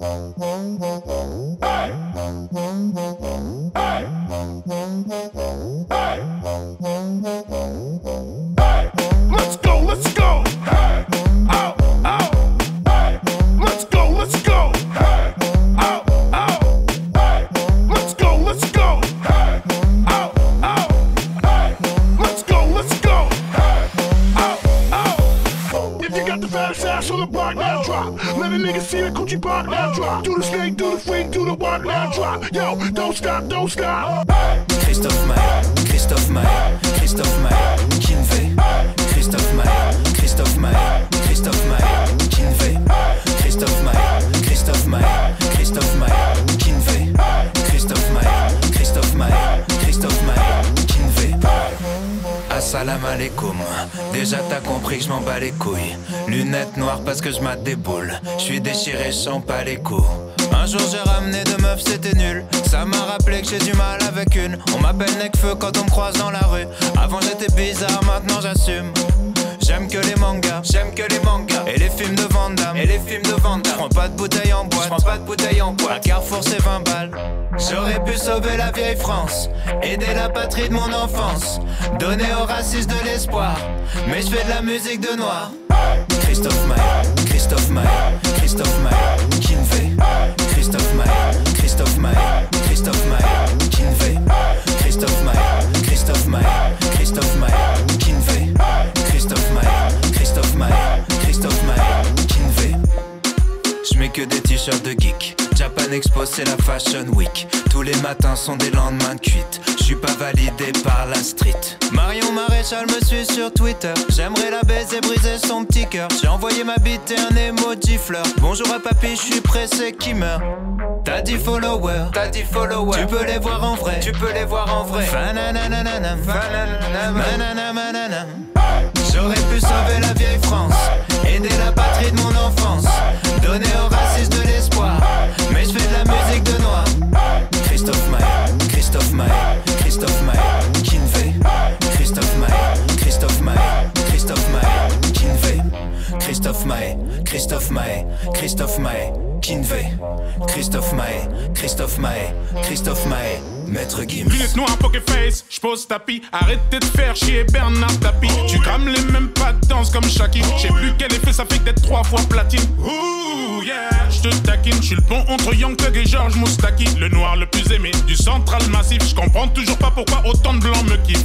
Hey! Hey! Hey! Now drop. Let a nigga see the coochie block, now drop. Do the snake, do the freak, do the walk, now drop. Yo, don't stop, don't stop. Christophe Maé, Christophe Maé, Christophe Maé, Assalam alaikum. Déjà t'as compris que je m'en bats les couilles. Lunettes noires parce que je mate des boules. Je suis déchiré, je sens pas les coups. Un jour j'ai ramené deux meufs, c'était nul. Ça m'a rappelé que j'ai du mal avec une. On m'appelle Necfeu quand on me croise dans la rue. Avant j'étais bizarre, maintenant j'assume. J'aime que les Damme J'prends pas de bouteille en boîte, j'prends pas de bouteille en boîte. À Carrefour c'est 20 balles. J'aurais pu sauver la vieille France Aider la patrie de mon enfance Donner aux racistes de l'espoir. Mais je fais de la musique de noir. Christophe Maé, Christophe Maé, Christophe Maé, Kinvé des t-shirts de geek. Japan Expo c'est la Fashion Week. Tous les matins sont des lendemains de cuite. Je suis pas validé par la street. Marion Maréchal me suit sur Twitter. J'aimerais la baiser, briser son petit cœur. J'ai envoyé ma bite et un emoji fleur. Bonjour à papy, je suis pressé qui meurt T'as dit follower, t'as dit follower. Tu peux les voir en vrai, tu peux les voir en vrai. J'aurais pu sauver la vieille France Aider la patrie de mon Christophe Maé, Christophe Maé, Christophe Maé, Kinvé Christophe Maé, Christophe Maé, Christophe Maé, Maître Gims Lunettes noires, poker j'pose tapis. Arrêtez de faire chier Bernard Tapie. Tu crames les mêmes pas de danse comme Shaki. J'sais plus quel effet ça fait d'être trois fois platine. Ouh, yeah, j'te taquine. J'suis le pont entre Young Thug et George Moustaki. Le noir le du central massif. J'comprends toujours pas pourquoi autant de blancs me kiffent.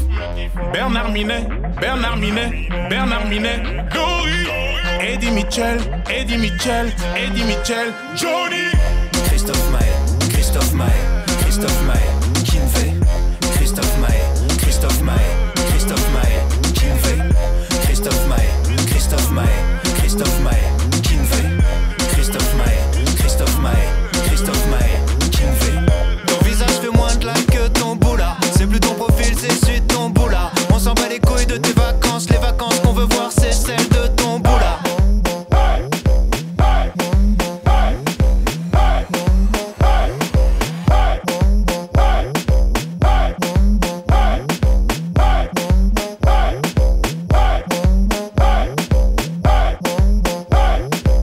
Bernard Minet, Bernard Minet, Bernard Minet. Glory. Eddie Mitchell, Eddie Mitchell, Eddie Mitchell. Johnny. Christophe Maé,